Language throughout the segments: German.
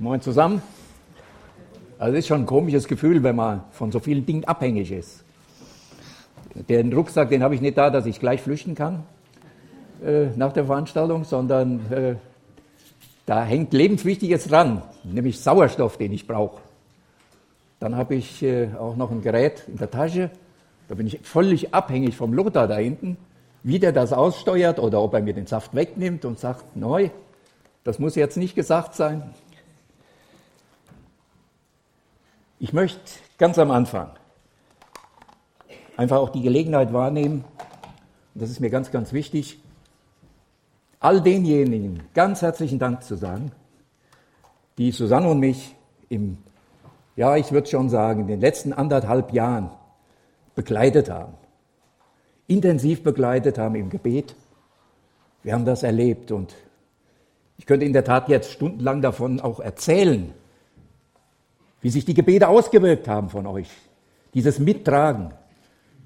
Moin zusammen. Also es ist schon ein komisches Gefühl, wenn man von so vielen Dingen abhängig ist. Den Rucksack, den habe ich nicht da, dass ich gleich flüchten kann äh, nach der Veranstaltung, sondern äh, da hängt lebenswichtiges dran, nämlich Sauerstoff, den ich brauche. Dann habe ich äh, auch noch ein Gerät in der Tasche. Da bin ich völlig abhängig vom Lothar da hinten, wie der das aussteuert oder ob er mir den Saft wegnimmt und sagt, neu, das muss jetzt nicht gesagt sein. Ich möchte ganz am Anfang einfach auch die Gelegenheit wahrnehmen, und das ist mir ganz, ganz wichtig, all denjenigen ganz herzlichen Dank zu sagen, die Susanne und mich im, ja, ich würde schon sagen, in den letzten anderthalb Jahren begleitet haben, intensiv begleitet haben im Gebet. Wir haben das erlebt und ich könnte in der Tat jetzt stundenlang davon auch erzählen, wie sich die Gebete ausgewirkt haben von euch. Dieses Mittragen,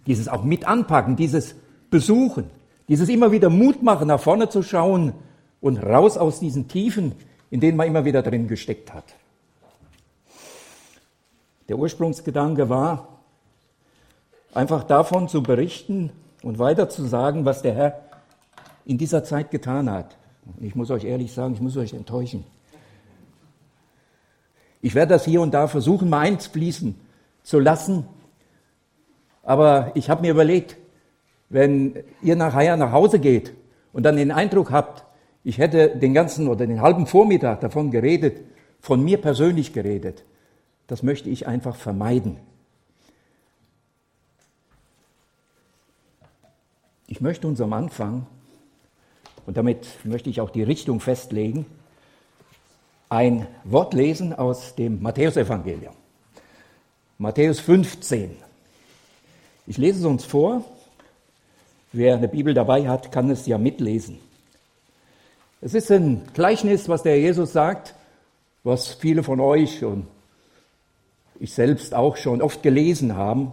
dieses auch mit anpacken, dieses Besuchen, dieses immer wieder Mut machen, nach vorne zu schauen und raus aus diesen Tiefen, in denen man immer wieder drin gesteckt hat. Der Ursprungsgedanke war, einfach davon zu berichten und weiter zu sagen, was der Herr in dieser Zeit getan hat. Und ich muss euch ehrlich sagen, ich muss euch enttäuschen. Ich werde das hier und da versuchen, mal einfließen zu lassen. Aber ich habe mir überlegt, wenn ihr nachher nach Hause geht und dann den Eindruck habt, ich hätte den ganzen oder den halben Vormittag davon geredet, von mir persönlich geredet, das möchte ich einfach vermeiden. Ich möchte uns am Anfang, und damit möchte ich auch die Richtung festlegen, ein Wort lesen aus dem Matthäusevangelium. Matthäus 15. Ich lese es uns vor. Wer eine Bibel dabei hat, kann es ja mitlesen. Es ist ein Gleichnis, was der Jesus sagt, was viele von euch und ich selbst auch schon oft gelesen haben,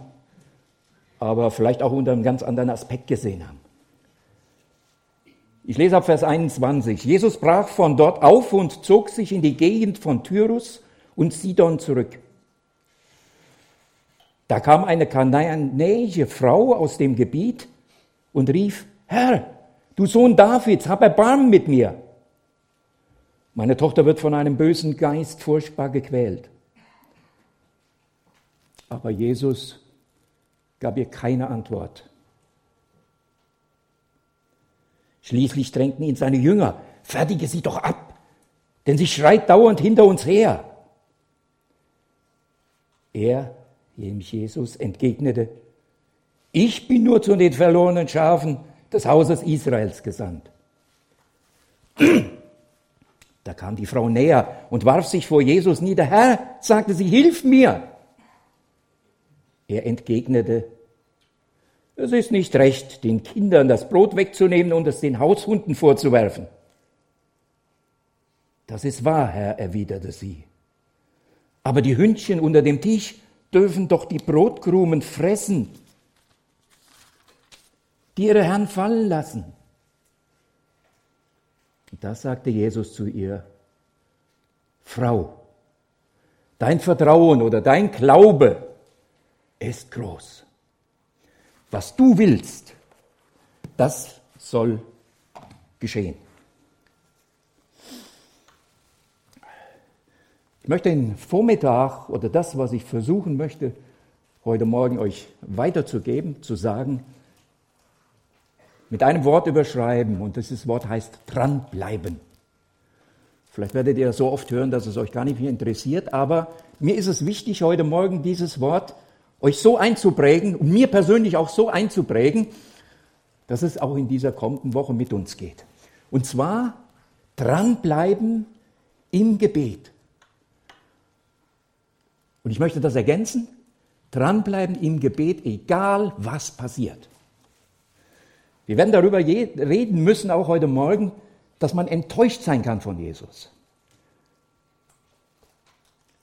aber vielleicht auch unter einem ganz anderen Aspekt gesehen haben. Ich lese ab Vers 21. Jesus brach von dort auf und zog sich in die Gegend von Tyrus und Sidon zurück. Da kam eine kananäische Frau aus dem Gebiet und rief, Herr, du Sohn Davids, hab Erbarmen mit mir. Meine Tochter wird von einem bösen Geist furchtbar gequält. Aber Jesus gab ihr keine Antwort. Schließlich drängten ihn seine Jünger, fertige sie doch ab, denn sie schreit dauernd hinter uns her. Er, nämlich Jesus, entgegnete, ich bin nur zu den verlorenen Schafen des Hauses Israels gesandt. Da kam die Frau näher und warf sich vor Jesus nieder. Herr, sagte sie, hilf mir. Er entgegnete, es ist nicht recht, den Kindern das Brot wegzunehmen und es den Haushunden vorzuwerfen. Das ist wahr, Herr, erwiderte sie. Aber die Hündchen unter dem Tisch dürfen doch die Brotkrumen fressen, die ihre Herren fallen lassen. Und da sagte Jesus zu ihr, Frau, dein Vertrauen oder dein Glaube ist groß was du willst, das soll geschehen. Ich möchte den Vormittag oder das, was ich versuchen möchte, heute Morgen euch weiterzugeben, zu sagen, mit einem Wort überschreiben und dieses Wort heißt dranbleiben. Vielleicht werdet ihr das so oft hören, dass es euch gar nicht mehr interessiert, aber mir ist es wichtig, heute Morgen dieses Wort euch so einzuprägen und mir persönlich auch so einzuprägen, dass es auch in dieser kommenden Woche mit uns geht. Und zwar dranbleiben im Gebet. Und ich möchte das ergänzen, dranbleiben im Gebet, egal was passiert. Wir werden darüber reden müssen, auch heute Morgen, dass man enttäuscht sein kann von Jesus.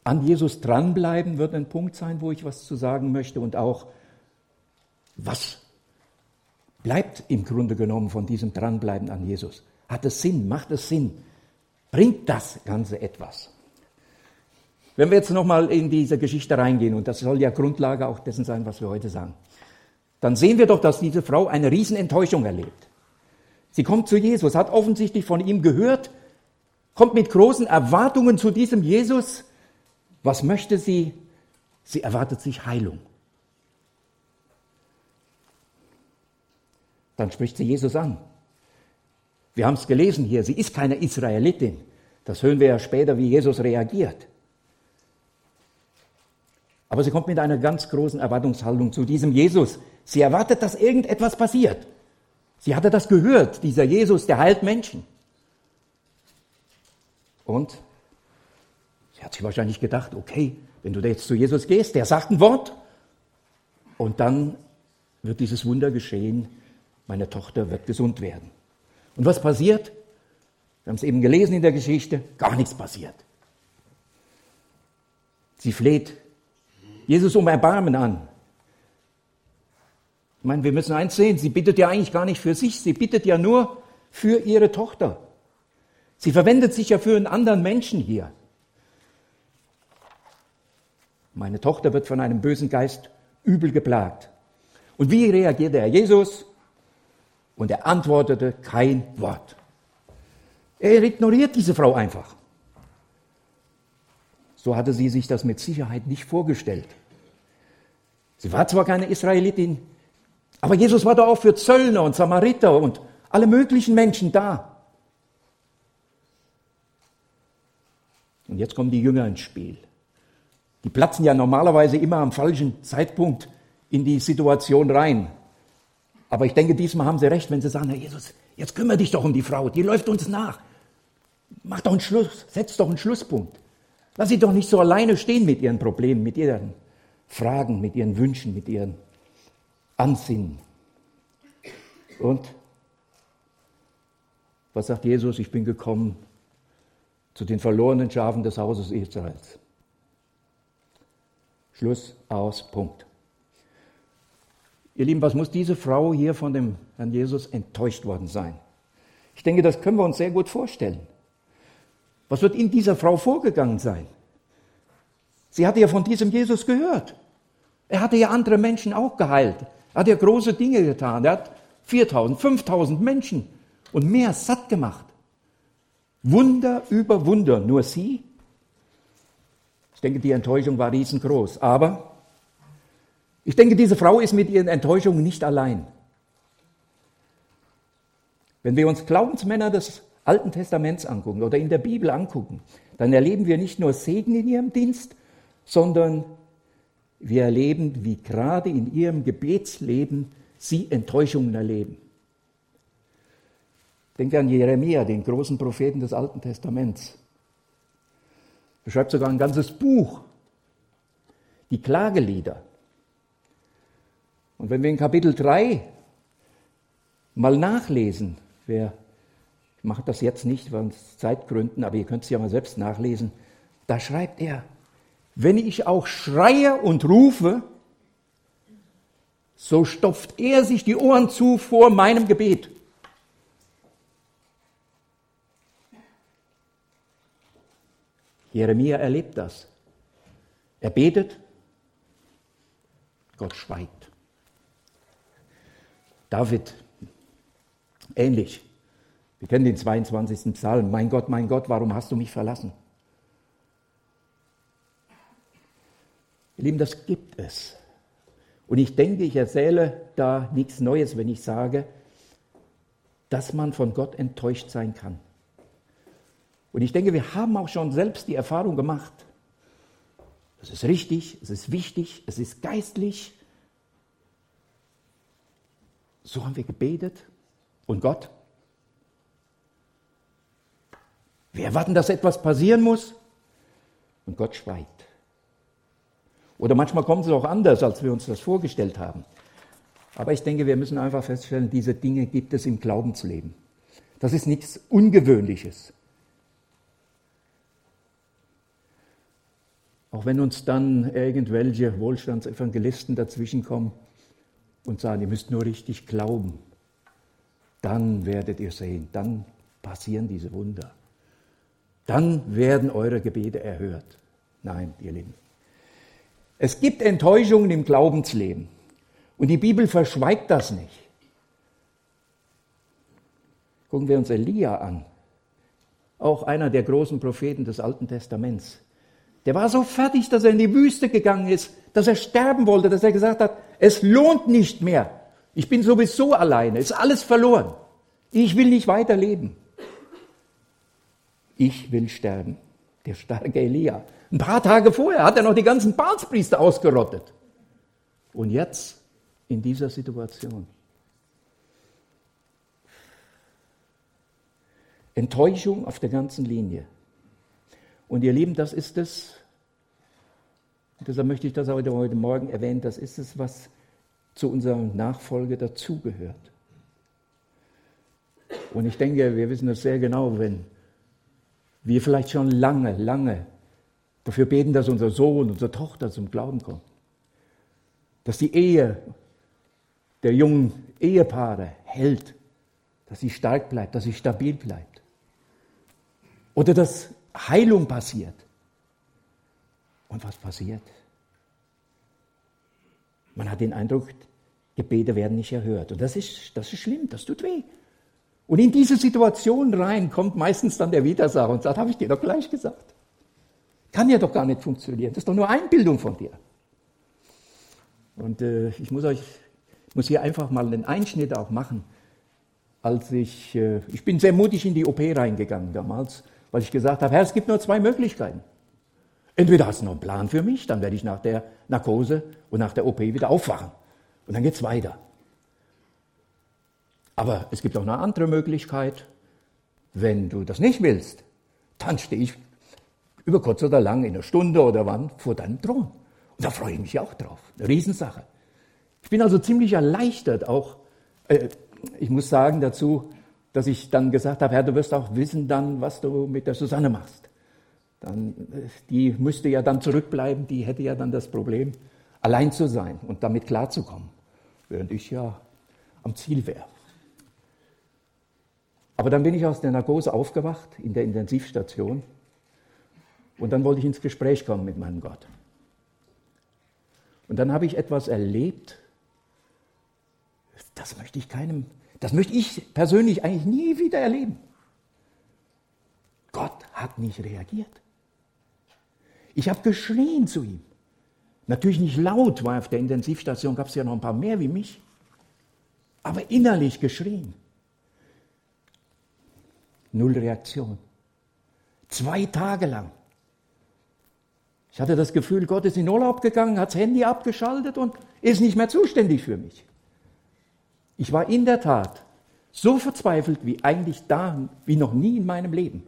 An Jesus dranbleiben wird ein Punkt sein, wo ich was zu sagen möchte und auch, was bleibt im Grunde genommen von diesem Dranbleiben an Jesus? Hat es Sinn? Macht es Sinn? Bringt das Ganze etwas? Wenn wir jetzt nochmal in diese Geschichte reingehen, und das soll ja Grundlage auch dessen sein, was wir heute sagen, dann sehen wir doch, dass diese Frau eine Riesenenttäuschung erlebt. Sie kommt zu Jesus, hat offensichtlich von ihm gehört, kommt mit großen Erwartungen zu diesem Jesus. Was möchte sie? Sie erwartet sich Heilung. Dann spricht sie Jesus an. Wir haben es gelesen hier, sie ist keine Israelitin. Das hören wir ja später, wie Jesus reagiert. Aber sie kommt mit einer ganz großen Erwartungshaltung zu diesem Jesus. Sie erwartet, dass irgendetwas passiert. Sie hatte das gehört, dieser Jesus, der heilt Menschen. Und sie hat sich wahrscheinlich gedacht, okay, wenn du jetzt zu Jesus gehst, der sagt ein Wort und dann wird dieses Wunder geschehen, meine Tochter wird gesund werden. Und was passiert? Wir haben es eben gelesen in der Geschichte, gar nichts passiert. Sie fleht Jesus um Erbarmen an. Ich meine, wir müssen eins sehen, sie bittet ja eigentlich gar nicht für sich, sie bittet ja nur für ihre Tochter. Sie verwendet sich ja für einen anderen Menschen hier. Meine Tochter wird von einem bösen Geist übel geplagt. Und wie reagierte Herr Jesus? Und er antwortete kein Wort. Er ignoriert diese Frau einfach. So hatte sie sich das mit Sicherheit nicht vorgestellt. Sie war zwar keine Israelitin, aber Jesus war da auch für Zöllner und Samariter und alle möglichen Menschen da. Und jetzt kommen die Jünger ins Spiel. Die platzen ja normalerweise immer am falschen Zeitpunkt in die Situation rein. Aber ich denke, diesmal haben sie recht, wenn sie sagen, Herr Jesus, jetzt kümmere dich doch um die Frau, die läuft uns nach. Mach doch einen Schluss, setz doch einen Schlusspunkt. Lass sie doch nicht so alleine stehen mit ihren Problemen, mit ihren Fragen, mit ihren Wünschen, mit ihren Ansinnen. Und was sagt Jesus? Ich bin gekommen zu den verlorenen Schafen des Hauses Israels. Schluss, aus, Punkt. Ihr Lieben, was muss diese Frau hier von dem Herrn Jesus enttäuscht worden sein? Ich denke, das können wir uns sehr gut vorstellen. Was wird in dieser Frau vorgegangen sein? Sie hatte ja von diesem Jesus gehört. Er hatte ja andere Menschen auch geheilt. Er hat ja große Dinge getan. Er hat 4000, 5000 Menschen und mehr satt gemacht. Wunder über Wunder. Nur sie? Ich denke, die Enttäuschung war riesengroß. Aber ich denke, diese Frau ist mit ihren Enttäuschungen nicht allein. Wenn wir uns Glaubensmänner des Alten Testaments angucken oder in der Bibel angucken, dann erleben wir nicht nur Segen in ihrem Dienst, sondern wir erleben, wie gerade in ihrem Gebetsleben sie Enttäuschungen erleben. Denke an Jeremia, den großen Propheten des Alten Testaments. Er schreibt sogar ein ganzes Buch, die Klagelieder. Und wenn wir in Kapitel 3 mal nachlesen, wer ich mache das jetzt nicht, weil es Zeitgründen, aber ihr könnt es ja mal selbst nachlesen. Da schreibt er, wenn ich auch schreie und rufe, so stopft er sich die Ohren zu vor meinem Gebet. Jeremia erlebt das. Er betet, Gott schweigt. David, ähnlich. Wir kennen den 22. Psalm. Mein Gott, mein Gott, warum hast du mich verlassen? Ihr Lieben, das gibt es. Und ich denke, ich erzähle da nichts Neues, wenn ich sage, dass man von Gott enttäuscht sein kann. Und ich denke, wir haben auch schon selbst die Erfahrung gemacht. Es ist richtig, es ist wichtig, es ist geistlich. So haben wir gebetet. Und Gott Wir erwarten, dass etwas passieren muss und Gott schweigt. Oder manchmal kommt es auch anders, als wir uns das vorgestellt haben. Aber ich denke, wir müssen einfach feststellen, diese Dinge gibt es im Glaubensleben. Das ist nichts Ungewöhnliches. Auch wenn uns dann irgendwelche Wohlstandsevangelisten dazwischenkommen und sagen, ihr müsst nur richtig glauben, dann werdet ihr sehen, dann passieren diese Wunder dann werden eure Gebete erhört. Nein, ihr Lieben. Es gibt Enttäuschungen im Glaubensleben. Und die Bibel verschweigt das nicht. Gucken wir uns Elia an. Auch einer der großen Propheten des Alten Testaments. Der war so fertig, dass er in die Wüste gegangen ist, dass er sterben wollte, dass er gesagt hat, es lohnt nicht mehr. Ich bin sowieso alleine, ist alles verloren. Ich will nicht weiterleben. Ich will sterben. Der starke Elia. Ein paar Tage vorher hat er noch die ganzen Balspriester ausgerottet. Und jetzt in dieser Situation. Enttäuschung auf der ganzen Linie. Und ihr Lieben, das ist es, deshalb möchte ich das heute, heute Morgen erwähnen, das ist es, was zu unserer Nachfolge dazugehört. Und ich denke, wir wissen das sehr genau, wenn wir vielleicht schon lange, lange dafür beten, dass unser Sohn, unsere Tochter zum Glauben kommt. Dass die Ehe der jungen Ehepaare hält, dass sie stark bleibt, dass sie stabil bleibt. Oder dass Heilung passiert. Was passiert? Man hat den Eindruck, Gebete werden nicht erhört. Und das ist, das ist schlimm, das tut weh. Und in diese Situation rein kommt meistens dann der Widersacher und sagt, habe ich dir doch gleich gesagt. Kann ja doch gar nicht funktionieren. Das ist doch nur Einbildung von dir. Und äh, ich muss euch, muss hier einfach mal einen Einschnitt auch machen. Als ich, äh, ich bin sehr mutig in die OP reingegangen damals, weil ich gesagt habe, Herr, es gibt nur zwei Möglichkeiten. Entweder hast du noch einen Plan für mich, dann werde ich nach der Narkose und nach der OP wieder aufwachen. Und dann geht es weiter. Aber es gibt auch eine andere Möglichkeit. Wenn du das nicht willst, dann stehe ich über kurz oder lang in einer Stunde oder wann vor deinem Thron. Und da freue ich mich auch drauf. Eine Riesensache. Ich bin also ziemlich erleichtert auch. Äh, ich muss sagen dazu, dass ich dann gesagt habe, Herr, du wirst auch wissen dann, was du mit der Susanne machst. Dann, äh, die müsste ja dann zurückbleiben, die hätte ja dann das Problem, allein zu sein und damit klarzukommen, während ich ja am Ziel wäre. Aber dann bin ich aus der Narkose aufgewacht in der Intensivstation und dann wollte ich ins Gespräch kommen mit meinem Gott. Und dann habe ich etwas erlebt, das möchte ich keinem, das möchte ich persönlich eigentlich nie wieder erleben. Gott hat nicht reagiert. Ich habe geschrien zu ihm. Natürlich nicht laut, weil auf der Intensivstation gab es ja noch ein paar mehr wie mich, aber innerlich geschrien. Null Reaktion. Zwei Tage lang. Ich hatte das Gefühl, Gott ist in Urlaub gegangen, hat das Handy abgeschaltet und ist nicht mehr zuständig für mich. Ich war in der Tat so verzweifelt wie eigentlich da, wie noch nie in meinem Leben.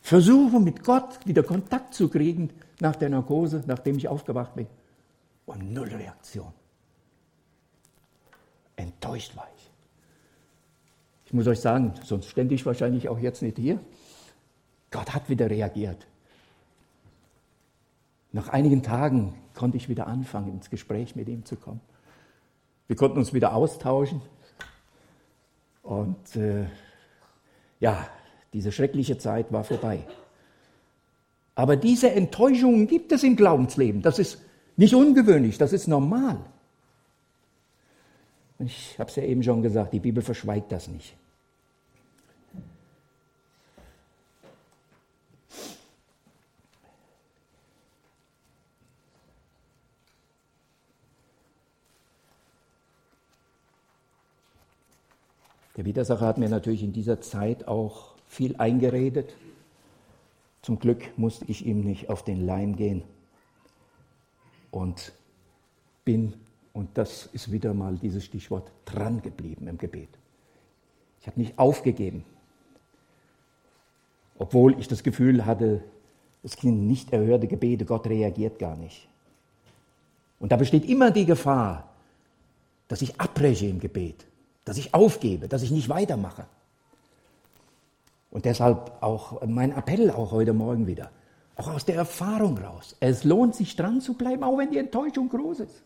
Versuche mit Gott wieder Kontakt zu kriegen nach der Narkose, nachdem ich aufgewacht bin. Und null Reaktion. Enttäuscht war ich. Ich muss euch sagen, sonst stände ich wahrscheinlich auch jetzt nicht hier. Gott hat wieder reagiert. Nach einigen Tagen konnte ich wieder anfangen, ins Gespräch mit ihm zu kommen. Wir konnten uns wieder austauschen. Und äh, ja, diese schreckliche Zeit war vorbei. Aber diese Enttäuschungen gibt es im Glaubensleben. Das ist nicht ungewöhnlich, das ist normal. Ich habe es ja eben schon gesagt, die Bibel verschweigt das nicht. Der Widersacher hat mir natürlich in dieser Zeit auch viel eingeredet. Zum Glück musste ich ihm nicht auf den Leim gehen und bin, und das ist wieder mal dieses Stichwort, dran geblieben im Gebet. Ich habe nicht aufgegeben, obwohl ich das Gefühl hatte, es sind nicht erhörte Gebete, Gott reagiert gar nicht. Und da besteht immer die Gefahr, dass ich abbreche im Gebet dass ich aufgebe, dass ich nicht weitermache. Und deshalb auch mein Appell auch heute Morgen wieder, auch aus der Erfahrung raus. Es lohnt sich dran zu bleiben, auch wenn die Enttäuschung groß ist.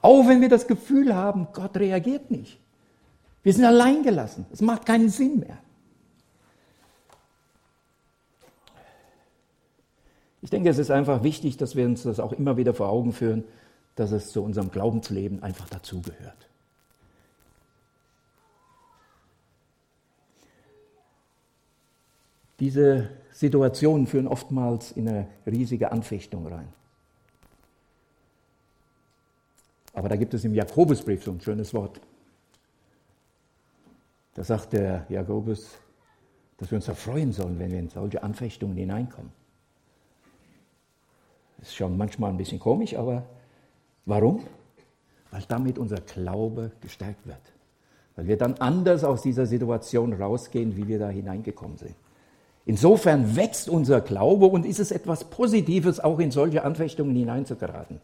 Auch wenn wir das Gefühl haben, Gott reagiert nicht. Wir sind allein gelassen. Es macht keinen Sinn mehr. Ich denke, es ist einfach wichtig, dass wir uns das auch immer wieder vor Augen führen, dass es zu unserem Glaubensleben einfach dazugehört. Diese Situationen führen oftmals in eine riesige Anfechtung rein. Aber da gibt es im Jakobusbrief so ein schönes Wort. Da sagt der Jakobus, dass wir uns erfreuen sollen, wenn wir in solche Anfechtungen hineinkommen. Das ist schon manchmal ein bisschen komisch, aber warum? Weil damit unser Glaube gestärkt wird. Weil wir dann anders aus dieser Situation rausgehen, wie wir da hineingekommen sind. Insofern wächst unser Glaube und ist es etwas Positives, auch in solche Anfechtungen hineinzugeraten.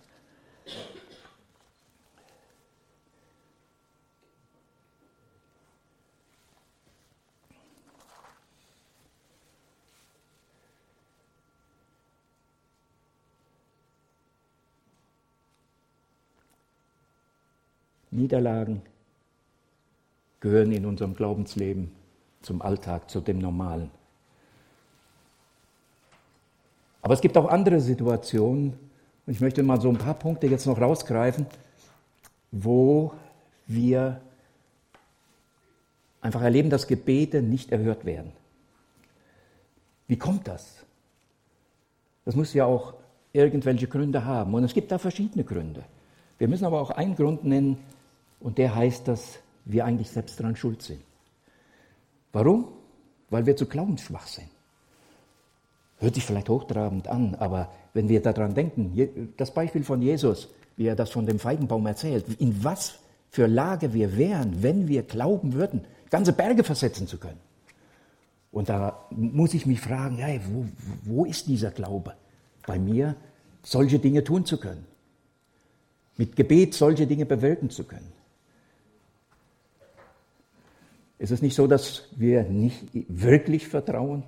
Niederlagen gehören in unserem Glaubensleben zum Alltag, zu dem Normalen. Aber es gibt auch andere Situationen, und ich möchte mal so ein paar Punkte jetzt noch rausgreifen, wo wir einfach erleben, dass Gebete nicht erhört werden. Wie kommt das? Das muss ja auch irgendwelche Gründe haben. Und es gibt da verschiedene Gründe. Wir müssen aber auch einen Grund nennen, und der heißt, dass wir eigentlich selbst daran schuld sind. Warum? Weil wir zu glaubensschwach sind. Hört sich vielleicht hochtrabend an, aber wenn wir daran denken, das Beispiel von Jesus, wie er das von dem Feigenbaum erzählt, in was für Lage wir wären, wenn wir glauben würden, ganze Berge versetzen zu können. Und da muss ich mich fragen, hey, wo, wo ist dieser Glaube bei mir, solche Dinge tun zu können? Mit Gebet solche Dinge bewirken zu können. Ist es nicht so, dass wir nicht wirklich vertrauen?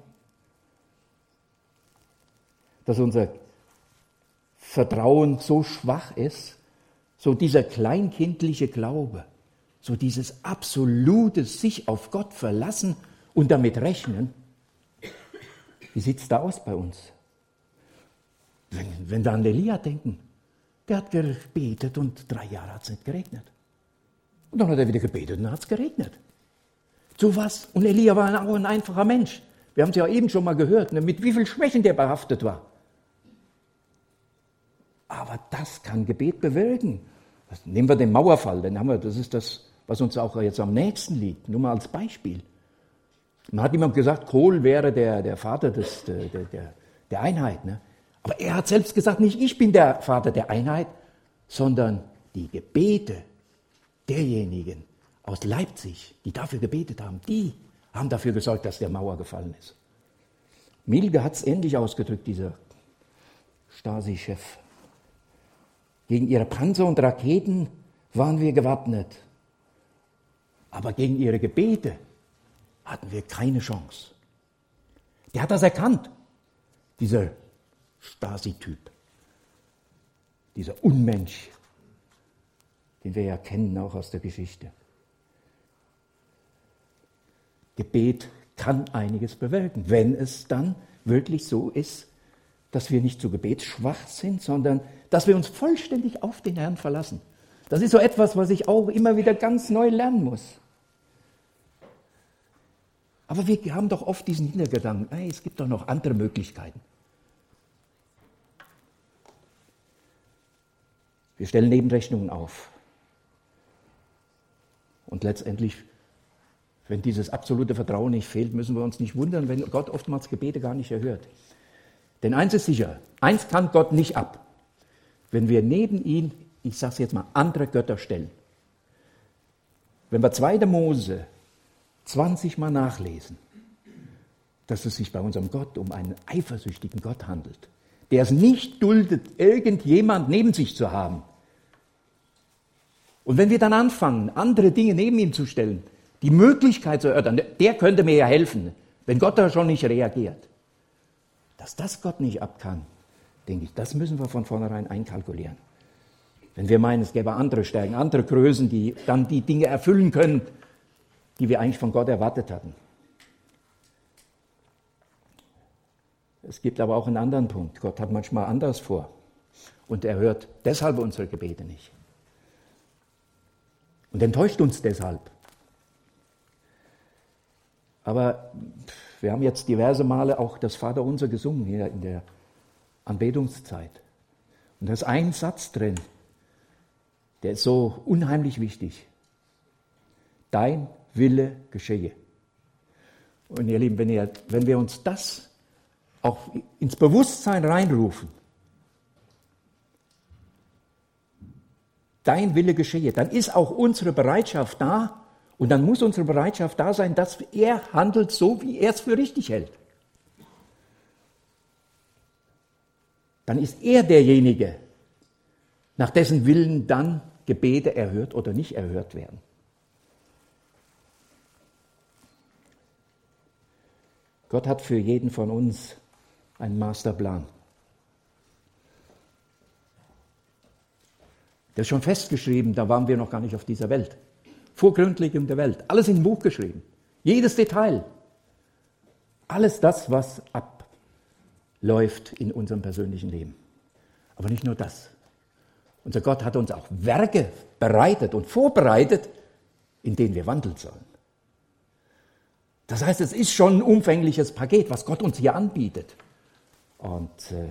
Dass unser Vertrauen so schwach ist, so dieser kleinkindliche Glaube, so dieses absolute sich auf Gott verlassen und damit rechnen. Wie sieht es da aus bei uns? Wenn, wenn wir an Elia denken, der hat gebetet und drei Jahre hat es nicht geregnet. Und dann hat er wieder gebetet und dann hat es geregnet. So was. Und Elia war auch ein einfacher Mensch. Wir haben es ja eben schon mal gehört, ne, mit wie viel Schwächen der behaftet war. Aber das kann Gebet bewirken. Nehmen wir den Mauerfall, den haben wir, das ist das, was uns auch jetzt am nächsten liegt. Nur mal als Beispiel. Man hat jemand gesagt, Kohl wäre der, der Vater des, der, der, der Einheit. Ne? Aber er hat selbst gesagt, nicht ich bin der Vater der Einheit, sondern die Gebete derjenigen, aus Leipzig, die dafür gebetet haben, die haben dafür gesorgt, dass der Mauer gefallen ist. Milge hat es ähnlich ausgedrückt, dieser Stasi-Chef. Gegen ihre Panzer und Raketen waren wir gewappnet. Aber gegen ihre Gebete hatten wir keine Chance. Der hat das erkannt, dieser Stasi-Typ, dieser Unmensch, den wir ja kennen auch aus der Geschichte. Gebet kann einiges bewirken, wenn es dann wirklich so ist, dass wir nicht zu gebetsschwach sind, sondern dass wir uns vollständig auf den Herrn verlassen. Das ist so etwas, was ich auch immer wieder ganz neu lernen muss. Aber wir haben doch oft diesen Hintergedanken, hey, es gibt doch noch andere Möglichkeiten. Wir stellen Nebenrechnungen auf. Und letztendlich wenn dieses absolute Vertrauen nicht fehlt, müssen wir uns nicht wundern, wenn Gott oftmals Gebete gar nicht erhört. Denn eins ist sicher, eins kann Gott nicht ab. Wenn wir neben ihn, ich sage es jetzt mal, andere Götter stellen. Wenn wir 2. Mose 20 Mal nachlesen, dass es sich bei unserem Gott um einen eifersüchtigen Gott handelt, der es nicht duldet, irgendjemand neben sich zu haben. Und wenn wir dann anfangen, andere Dinge neben ihm zu stellen, die Möglichkeit zu erörtern, der könnte mir ja helfen, wenn Gott da schon nicht reagiert. Dass das Gott nicht ab kann, denke ich, das müssen wir von vornherein einkalkulieren. Wenn wir meinen, es gäbe andere Stärken, andere Größen, die dann die Dinge erfüllen können, die wir eigentlich von Gott erwartet hatten. Es gibt aber auch einen anderen Punkt. Gott hat manchmal anders vor. Und er hört deshalb unsere Gebete nicht. Und enttäuscht uns deshalb. Aber wir haben jetzt diverse Male auch das Vaterunser gesungen hier in der Anbetungszeit. Und da ist ein Satz drin, der ist so unheimlich wichtig. Dein Wille geschehe. Und ihr Lieben, wenn, ihr, wenn wir uns das auch ins Bewusstsein reinrufen, dein Wille geschehe, dann ist auch unsere Bereitschaft da und dann muss unsere Bereitschaft da sein, dass er handelt so, wie er es für richtig hält. Dann ist er derjenige, nach dessen Willen dann Gebete erhört oder nicht erhört werden. Gott hat für jeden von uns einen Masterplan. Der ist schon festgeschrieben, da waren wir noch gar nicht auf dieser Welt. Vor Gründlegung der Welt. Alles in ein Buch geschrieben. Jedes Detail. Alles das, was abläuft in unserem persönlichen Leben. Aber nicht nur das. Unser Gott hat uns auch Werke bereitet und vorbereitet, in denen wir wandeln sollen. Das heißt, es ist schon ein umfängliches Paket, was Gott uns hier anbietet. Und äh,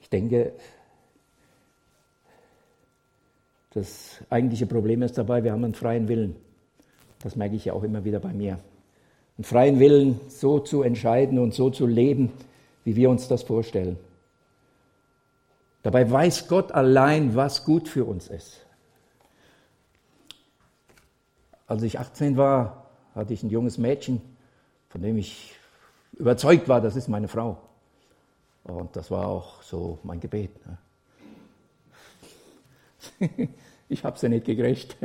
ich denke, das eigentliche Problem ist dabei, wir haben einen freien Willen. Das merke ich ja auch immer wieder bei mir. Einen freien Willen, so zu entscheiden und so zu leben, wie wir uns das vorstellen. Dabei weiß Gott allein, was gut für uns ist. Als ich 18 war, hatte ich ein junges Mädchen, von dem ich überzeugt war, das ist meine Frau. Und das war auch so mein Gebet. Ne? ich habe sie nicht gekriegt.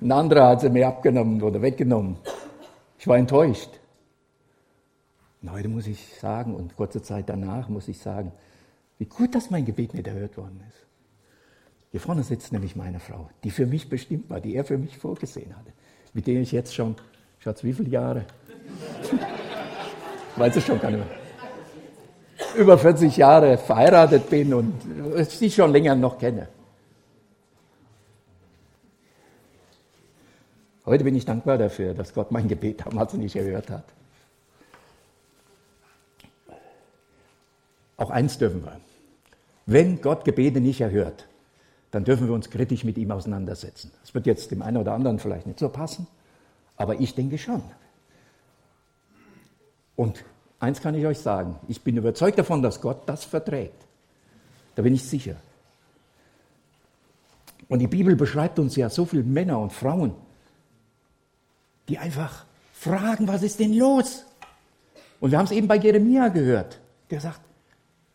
Ein anderer hat sie mir abgenommen oder weggenommen. Ich war enttäuscht. Und heute muss ich sagen, und kurze Zeit danach muss ich sagen, wie gut, dass mein Gebet nicht erhört worden ist. Hier vorne sitzt nämlich meine Frau, die für mich bestimmt war, die er für mich vorgesehen hatte, mit der ich jetzt schon, Schatz, wie viele Jahre? Weiß ich schon gar nicht mehr. Über 40 Jahre verheiratet bin und sie schon länger noch kenne. Heute bin ich dankbar dafür, dass Gott mein Gebet damals nicht erhört hat. Auch eins dürfen wir. Wenn Gott Gebete nicht erhört, dann dürfen wir uns kritisch mit ihm auseinandersetzen. Das wird jetzt dem einen oder anderen vielleicht nicht so passen, aber ich denke schon. Und eins kann ich euch sagen, ich bin überzeugt davon, dass Gott das verträgt. Da bin ich sicher. Und die Bibel beschreibt uns ja so viele Männer und Frauen, die einfach fragen, was ist denn los? Und wir haben es eben bei Jeremia gehört, der sagt,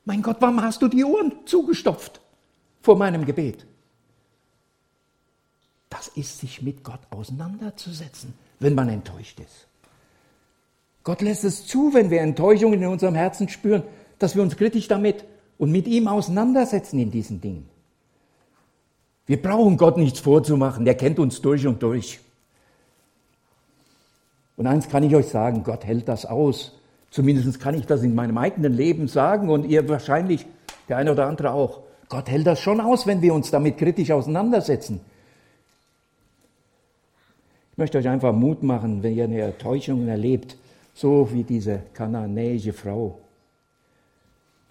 mein Gott, warum hast du die Ohren zugestopft vor meinem Gebet? Das ist sich mit Gott auseinanderzusetzen, wenn man enttäuscht ist. Gott lässt es zu, wenn wir Enttäuschungen in unserem Herzen spüren, dass wir uns kritisch damit und mit ihm auseinandersetzen in diesen Dingen. Wir brauchen Gott nichts vorzumachen, der kennt uns durch und durch. Und eins kann ich euch sagen, Gott hält das aus, Zumindest kann ich das in meinem eigenen Leben sagen und ihr wahrscheinlich, der eine oder andere auch. Gott hält das schon aus, wenn wir uns damit kritisch auseinandersetzen. Ich möchte euch einfach Mut machen, wenn ihr eine Enttäuschung erlebt, so wie diese kananäische Frau.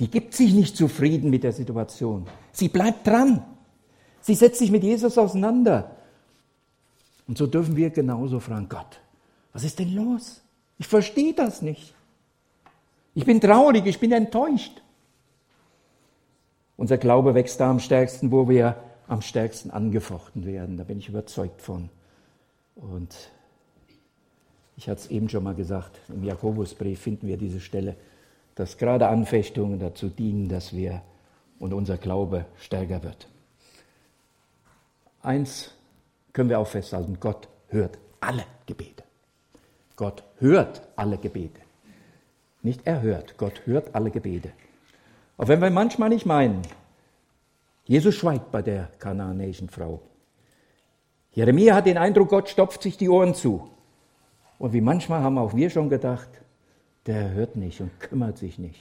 Die gibt sich nicht zufrieden mit der Situation. Sie bleibt dran. Sie setzt sich mit Jesus auseinander. Und so dürfen wir genauso fragen, Gott, was ist denn los? Ich verstehe das nicht. Ich bin traurig, ich bin enttäuscht. Unser Glaube wächst da am stärksten, wo wir am stärksten angefochten werden. Da bin ich überzeugt von. Und ich hatte es eben schon mal gesagt, im Jakobusbrief finden wir diese Stelle, dass gerade Anfechtungen dazu dienen, dass wir und unser Glaube stärker wird. Eins können wir auch festhalten, Gott hört alle Gebete. Gott hört alle Gebete nicht erhört. Gott hört alle Gebete. Auch wenn wir manchmal nicht meinen, Jesus schweigt bei der kanaanäischen Frau. Jeremia hat den Eindruck, Gott stopft sich die Ohren zu. Und wie manchmal haben auch wir schon gedacht, der hört nicht und kümmert sich nicht.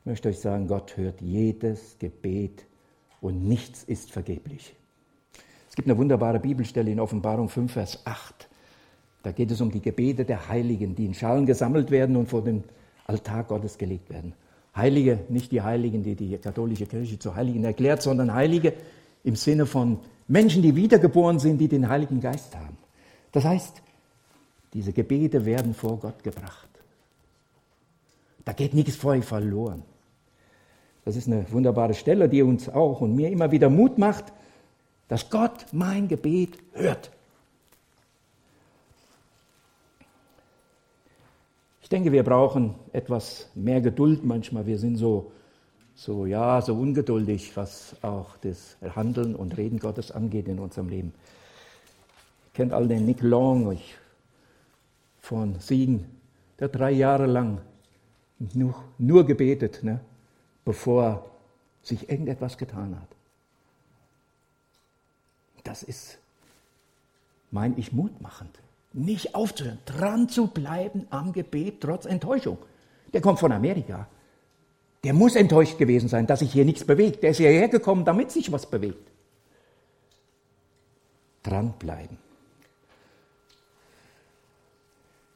Ich möchte euch sagen, Gott hört jedes Gebet und nichts ist vergeblich. Es gibt eine wunderbare Bibelstelle in Offenbarung 5, Vers 8. Da geht es um die Gebete der Heiligen, die in Schalen gesammelt werden und vor den Altar Gottes gelegt werden. Heilige, nicht die Heiligen, die die katholische Kirche zu Heiligen erklärt, sondern Heilige im Sinne von Menschen, die wiedergeboren sind, die den Heiligen Geist haben. Das heißt, diese Gebete werden vor Gott gebracht. Da geht nichts vor euch verloren. Das ist eine wunderbare Stelle, die uns auch und mir immer wieder Mut macht, dass Gott mein Gebet hört. Ich denke, wir brauchen etwas mehr Geduld manchmal. Wir sind so, so, ja, so ungeduldig, was auch das Handeln und Reden Gottes angeht in unserem Leben. Ihr kennt alle den Nick Long von Siegen, der drei Jahre lang nur, nur gebetet, ne, bevor sich irgendetwas getan hat. Das ist, meine ich, mutmachend nicht aufzuhören, dran zu bleiben am Gebet trotz Enttäuschung. Der kommt von Amerika. Der muss enttäuscht gewesen sein, dass sich hier nichts bewegt. Der ist hierher gekommen, damit sich was bewegt. Dranbleiben.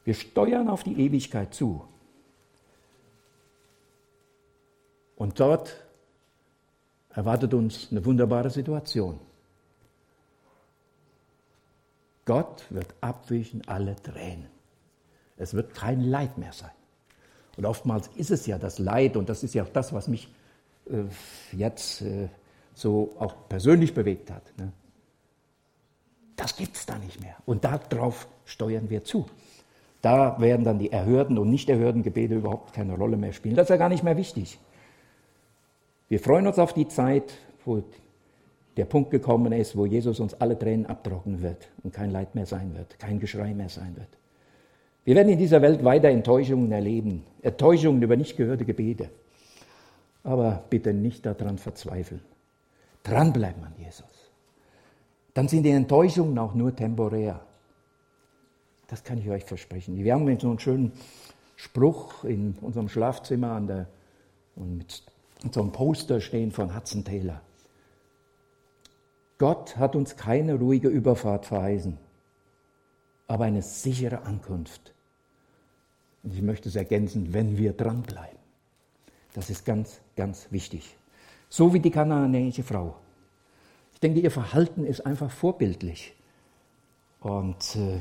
Wir steuern auf die Ewigkeit zu. Und dort erwartet uns eine wunderbare Situation. Gott wird abwischen alle Tränen. Es wird kein Leid mehr sein. Und oftmals ist es ja das Leid, und das ist ja auch das, was mich äh, jetzt äh, so auch persönlich bewegt hat. Ne? Das gibt es da nicht mehr. Und darauf steuern wir zu. Da werden dann die erhörten und nicht erhörten Gebete überhaupt keine Rolle mehr spielen. Das ist ja gar nicht mehr wichtig. Wir freuen uns auf die Zeit, wo der Punkt gekommen ist, wo Jesus uns alle Tränen abtrocknen wird und kein Leid mehr sein wird, kein Geschrei mehr sein wird. Wir werden in dieser Welt weiter Enttäuschungen erleben, Enttäuschungen über nicht gehörte Gebete. Aber bitte nicht daran verzweifeln. Dranbleiben an Jesus. Dann sind die Enttäuschungen auch nur temporär. Das kann ich euch versprechen. Wir haben so einen schönen Spruch in unserem Schlafzimmer an der, und mit so einem Poster stehen von Hudson Taylor. Gott hat uns keine ruhige Überfahrt verheißen, aber eine sichere Ankunft. Und ich möchte es ergänzen, wenn wir dranbleiben. Das ist ganz, ganz wichtig. So wie die kanaanäische Frau. Ich denke, ihr Verhalten ist einfach vorbildlich. Und äh,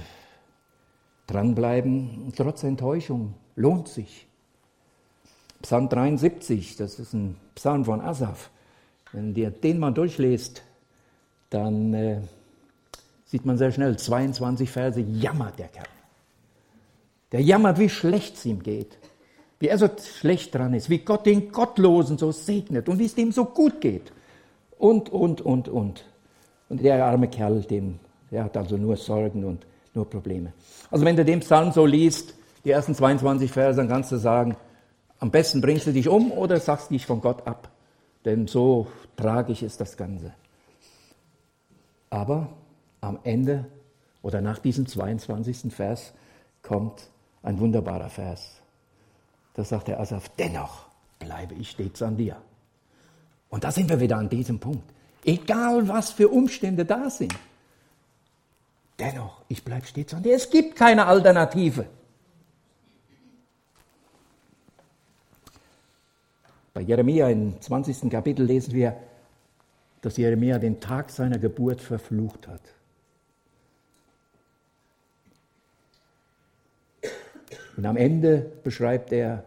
dranbleiben, trotz Enttäuschung, lohnt sich. Psalm 73, das ist ein Psalm von Asaf. Wenn ihr den mal durchlest, dann äh, sieht man sehr schnell, 22 Verse jammert der Kerl. Der jammert, wie schlecht es ihm geht, wie er so schlecht dran ist, wie Gott den Gottlosen so segnet und wie es dem so gut geht. Und, und, und, und. Und der arme Kerl, dem, der hat also nur Sorgen und nur Probleme. Also wenn du den Psalm so liest, die ersten 22 Verse, dann kannst du sagen, am besten bringst du dich um oder sagst dich von Gott ab. Denn so tragisch ist das Ganze. Aber am Ende oder nach diesem 22. Vers kommt ein wunderbarer Vers. Da sagt der Asaf, dennoch bleibe ich stets an dir. Und da sind wir wieder an diesem Punkt. Egal was für Umstände da sind. Dennoch, ich bleibe stets an dir. Es gibt keine Alternative. Bei Jeremia im 20. Kapitel lesen wir, dass Jeremia den Tag seiner Geburt verflucht hat. Und am Ende beschreibt er,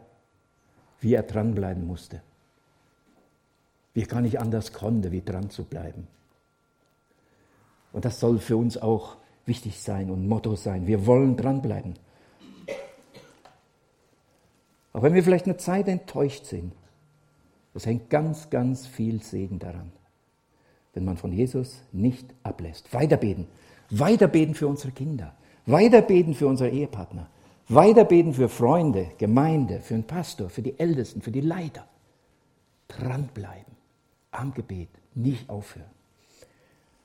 wie er dranbleiben musste. Wie er gar nicht anders konnte, wie dran zu bleiben. Und das soll für uns auch wichtig sein und Motto sein. Wir wollen dranbleiben. Auch wenn wir vielleicht eine Zeit enttäuscht sind, es hängt ganz, ganz viel Segen daran wenn man von Jesus nicht ablässt. Weiterbeten. Weiterbeten für unsere Kinder. Weiterbeten für unsere Ehepartner. Weiterbeten für Freunde, Gemeinde, für den Pastor, für die Ältesten, für die Leiter. Dranbleiben. Am Gebet. Nicht aufhören.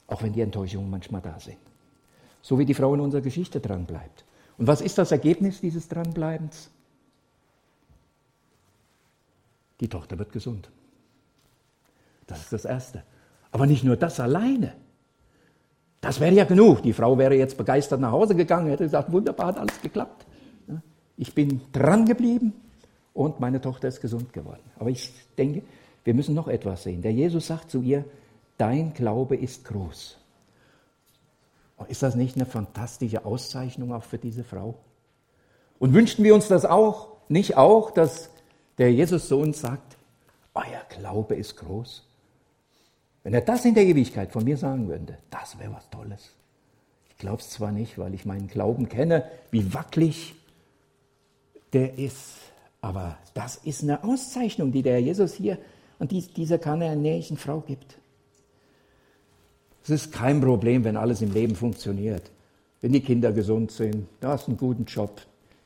Auch wenn die Enttäuschungen manchmal da sind. So wie die Frau in unserer Geschichte dranbleibt. Und was ist das Ergebnis dieses Dranbleibens? Die Tochter wird gesund. Das ist das Erste. Aber nicht nur das alleine. Das wäre ja genug. Die Frau wäre jetzt begeistert nach Hause gegangen, hätte gesagt, wunderbar, hat alles geklappt. Ich bin dran geblieben und meine Tochter ist gesund geworden. Aber ich denke, wir müssen noch etwas sehen. Der Jesus sagt zu ihr, dein Glaube ist groß. Ist das nicht eine fantastische Auszeichnung auch für diese Frau? Und wünschten wir uns das auch, nicht auch, dass der Jesus zu uns sagt, euer Glaube ist groß? Wenn er das in der Ewigkeit von mir sagen würde, das wäre was Tolles. Ich glaube es zwar nicht, weil ich meinen Glauben kenne, wie wackelig der ist, aber das ist eine Auszeichnung, die der Jesus hier und dieser kananäischen Frau gibt. Es ist kein Problem, wenn alles im Leben funktioniert. Wenn die Kinder gesund sind, du hast einen guten Job,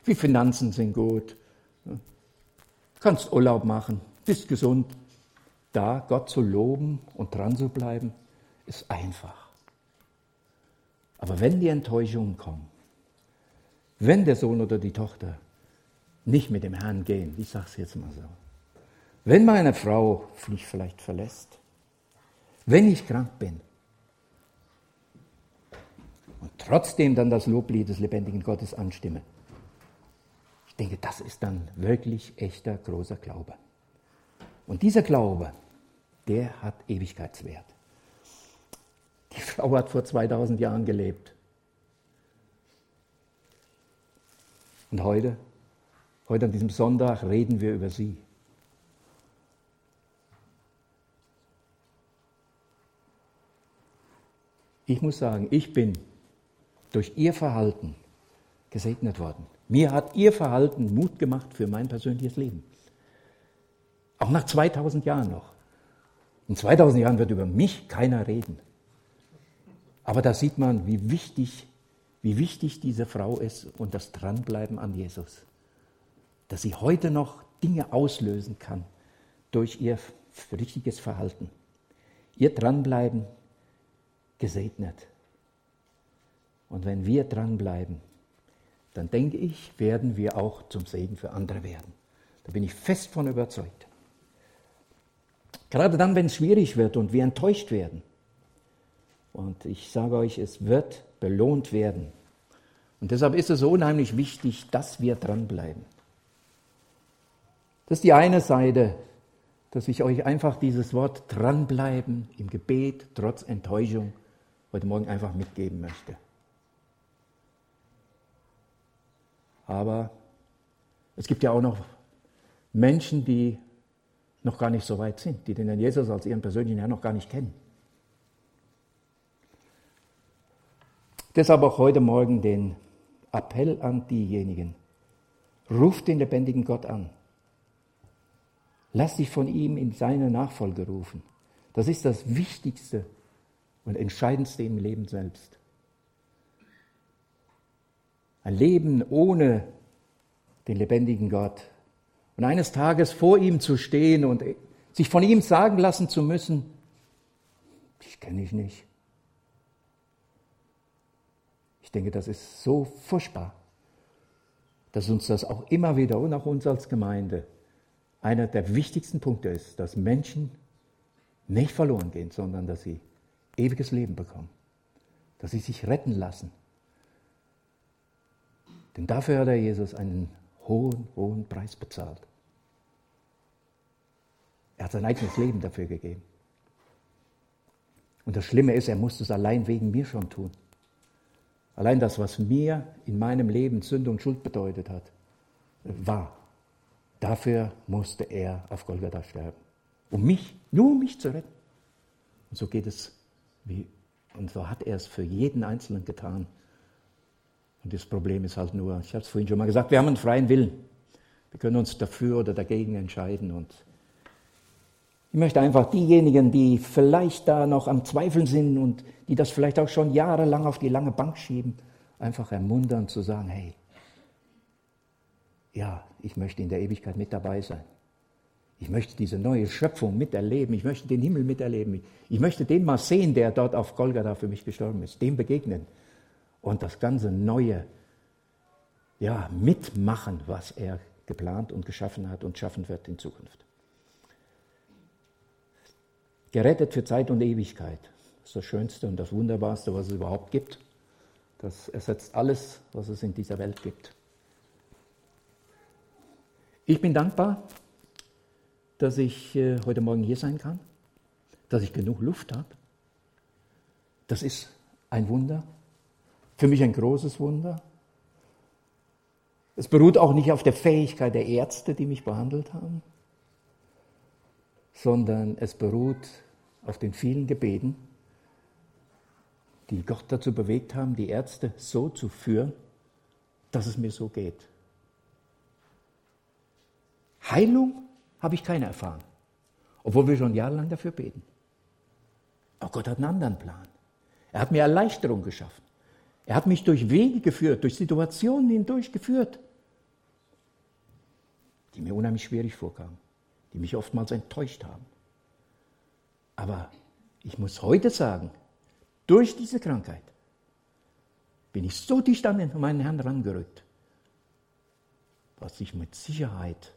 die Finanzen sind gut, kannst Urlaub machen, bist gesund. Da Gott zu loben und dran zu bleiben, ist einfach. Aber wenn die Enttäuschungen kommen, wenn der Sohn oder die Tochter nicht mit dem Herrn gehen, ich sage es jetzt mal so, wenn meine Frau mich vielleicht verlässt, wenn ich krank bin und trotzdem dann das Loblied des lebendigen Gottes anstimme, ich denke, das ist dann wirklich echter großer Glaube. Und dieser Glaube, der hat Ewigkeitswert. Die Frau hat vor 2000 Jahren gelebt. Und heute, heute an diesem Sonntag reden wir über sie. Ich muss sagen, ich bin durch ihr Verhalten gesegnet worden. Mir hat ihr Verhalten Mut gemacht für mein persönliches Leben. Auch nach 2000 Jahren noch. In 2000 Jahren wird über mich keiner reden. Aber da sieht man, wie wichtig, wie wichtig diese Frau ist und das Dranbleiben an Jesus. Dass sie heute noch Dinge auslösen kann durch ihr richtiges Verhalten. Ihr Dranbleiben gesegnet. Und wenn wir dranbleiben, dann denke ich, werden wir auch zum Segen für andere werden. Da bin ich fest von überzeugt. Gerade dann, wenn es schwierig wird und wir enttäuscht werden. Und ich sage euch, es wird belohnt werden. Und deshalb ist es so unheimlich wichtig, dass wir dranbleiben. Das ist die eine Seite, dass ich euch einfach dieses Wort dranbleiben im Gebet trotz Enttäuschung heute Morgen einfach mitgeben möchte. Aber es gibt ja auch noch Menschen, die noch gar nicht so weit sind, die den Herrn Jesus als ihren persönlichen Herrn noch gar nicht kennen. Deshalb auch heute Morgen den Appell an diejenigen. Ruft den lebendigen Gott an. Lass dich von ihm in seine Nachfolge rufen. Das ist das Wichtigste und Entscheidendste im Leben selbst. Ein Leben ohne den lebendigen Gott und eines Tages vor ihm zu stehen und sich von ihm sagen lassen zu müssen, ich kenne dich nicht. Ich denke, das ist so furchtbar, dass uns das auch immer wieder und auch uns als Gemeinde einer der wichtigsten Punkte ist, dass Menschen nicht verloren gehen, sondern dass sie ewiges Leben bekommen, dass sie sich retten lassen. Denn dafür hat der Jesus einen hohen, hohen Preis bezahlt. Er hat sein eigenes Leben dafür gegeben. Und das Schlimme ist, er musste es allein wegen mir schon tun. Allein das, was mir in meinem Leben Sünde und Schuld bedeutet hat, war. Dafür musste er auf Golgatha sterben. Um mich, nur um mich zu retten. Und so geht es, wie, und so hat er es für jeden Einzelnen getan. Und das Problem ist halt nur, ich habe es vorhin schon mal gesagt, wir haben einen freien Willen. Wir können uns dafür oder dagegen entscheiden. Und ich möchte einfach diejenigen, die vielleicht da noch am Zweifeln sind und die das vielleicht auch schon jahrelang auf die lange Bank schieben, einfach ermuntern zu sagen, hey, ja, ich möchte in der Ewigkeit mit dabei sein. Ich möchte diese neue Schöpfung miterleben. Ich möchte den Himmel miterleben. Ich möchte den mal sehen, der dort auf Golgatha für mich gestorben ist. Dem begegnen und das ganze Neue ja, mitmachen, was er geplant und geschaffen hat und schaffen wird in Zukunft. Gerettet für Zeit und Ewigkeit. Das ist das Schönste und das Wunderbarste, was es überhaupt gibt. Das ersetzt alles, was es in dieser Welt gibt. Ich bin dankbar, dass ich äh, heute Morgen hier sein kann, dass ich genug Luft habe. Das ist ein Wunder, für mich ein großes Wunder. Es beruht auch nicht auf der Fähigkeit der Ärzte, die mich behandelt haben, sondern es beruht auf den vielen Gebeten, die Gott dazu bewegt haben, die Ärzte so zu führen, dass es mir so geht. Heilung habe ich keine erfahren, obwohl wir schon jahrelang dafür beten. Aber Gott hat einen anderen Plan. Er hat mir Erleichterung geschaffen. Er hat mich durch Wege geführt, durch Situationen hindurch geführt, die mir unheimlich schwierig vorkamen, die mich oftmals enttäuscht haben. Aber ich muss heute sagen, durch diese Krankheit bin ich so dicht an meinen Herrn rangerückt, was ich mit Sicherheit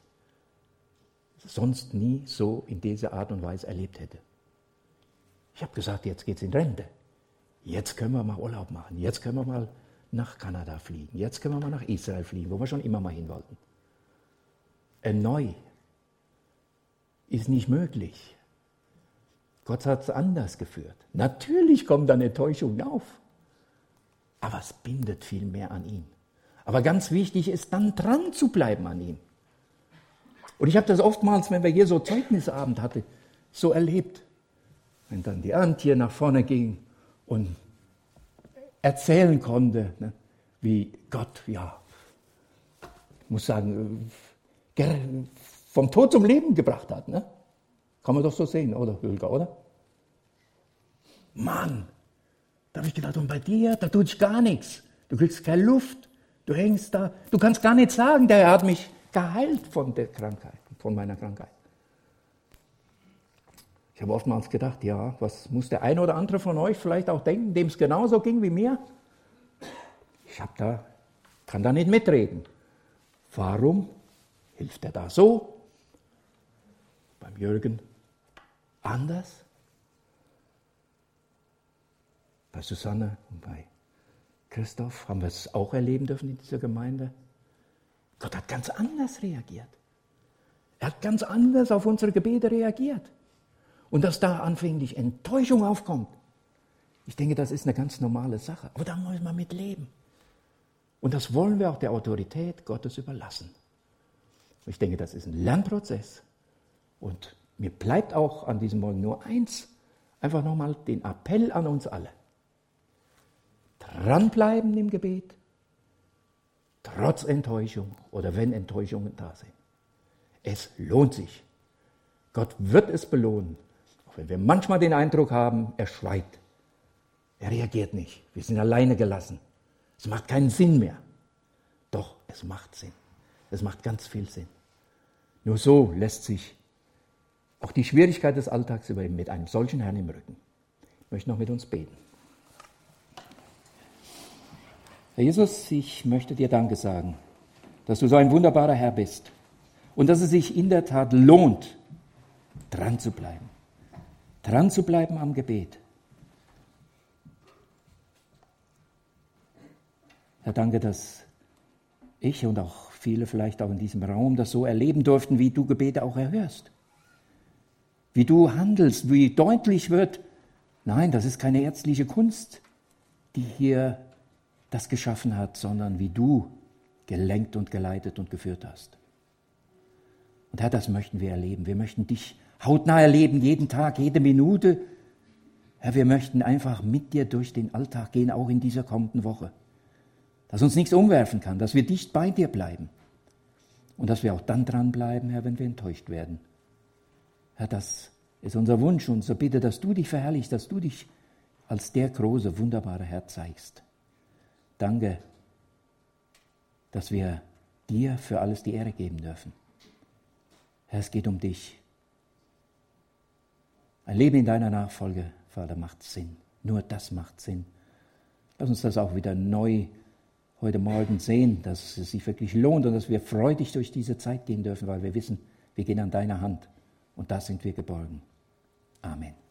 sonst nie so in dieser Art und Weise erlebt hätte. Ich habe gesagt, jetzt geht's in Rente. Jetzt können wir mal Urlaub machen. Jetzt können wir mal nach Kanada fliegen. Jetzt können wir mal nach Israel fliegen, wo wir schon immer mal hin wollten. Neu ist nicht möglich. Gott hat es anders geführt. Natürlich kommt dann Enttäuschung auf, aber es bindet viel mehr an ihn. Aber ganz wichtig ist dann dran zu bleiben an ihm. Und ich habe das oftmals, wenn wir hier so Zeugnisabend hatten, so erlebt. Wenn dann die Antje nach vorne ging und erzählen konnte, ne, wie Gott, ja, ich muss sagen, vom Tod zum Leben gebracht hat. Ne? Kann man doch so sehen, oder, Hülger, oder? Mann, da habe ich gedacht, und bei dir, da tut sich gar nichts. Du kriegst keine Luft, du hängst da, du kannst gar nicht sagen, der hat mich geheilt von der Krankheit, von meiner Krankheit. Ich habe oftmals gedacht, ja, was muss der eine oder andere von euch vielleicht auch denken, dem es genauso ging wie mir? Ich habe da, kann da nicht mitreden. Warum hilft er da so? Beim Jürgen anders? Bei Susanne und bei Christoph haben wir es auch erleben dürfen in dieser Gemeinde. Gott hat ganz anders reagiert. Er hat ganz anders auf unsere Gebete reagiert. Und dass da anfänglich Enttäuschung aufkommt, ich denke, das ist eine ganz normale Sache. Aber da muss man mit leben. Und das wollen wir auch der Autorität Gottes überlassen. Ich denke, das ist ein Lernprozess. Und mir bleibt auch an diesem Morgen nur eins, einfach nochmal den Appell an uns alle. Dranbleiben im Gebet, trotz Enttäuschung oder wenn Enttäuschungen da sind. Es lohnt sich. Gott wird es belohnen. Auch wenn wir manchmal den Eindruck haben, er schweigt. Er reagiert nicht. Wir sind alleine gelassen. Es macht keinen Sinn mehr. Doch, es macht Sinn. Es macht ganz viel Sinn. Nur so lässt sich auch die Schwierigkeit des Alltags überwinden mit einem solchen Herrn im Rücken. Ich möchte noch mit uns beten. Herr Jesus, ich möchte dir Danke sagen, dass du so ein wunderbarer Herr bist und dass es sich in der Tat lohnt, dran zu bleiben. Dran zu bleiben am Gebet. Herr, danke, dass ich und auch viele vielleicht auch in diesem Raum das so erleben durften, wie du Gebete auch erhörst. Wie du handelst, wie deutlich wird, nein, das ist keine ärztliche Kunst, die hier das geschaffen hat, sondern wie du gelenkt und geleitet und geführt hast. Und Herr, das möchten wir erleben. Wir möchten dich hautnah erleben, jeden Tag, jede Minute. Herr, wir möchten einfach mit dir durch den Alltag gehen, auch in dieser kommenden Woche. Dass uns nichts umwerfen kann, dass wir dicht bei dir bleiben. Und dass wir auch dann dranbleiben, Herr, wenn wir enttäuscht werden. Herr, das ist unser Wunsch, unsere Bitte, dass du dich verherrlichst, dass du dich als der große, wunderbare Herr zeigst. Danke, dass wir dir für alles die Ehre geben dürfen. Herr, es geht um dich. Ein Leben in deiner Nachfolge, Vater, macht Sinn. Nur das macht Sinn. Lass uns das auch wieder neu heute Morgen sehen, dass es sich wirklich lohnt und dass wir freudig durch diese Zeit gehen dürfen, weil wir wissen, wir gehen an deiner Hand und da sind wir geborgen. Amen.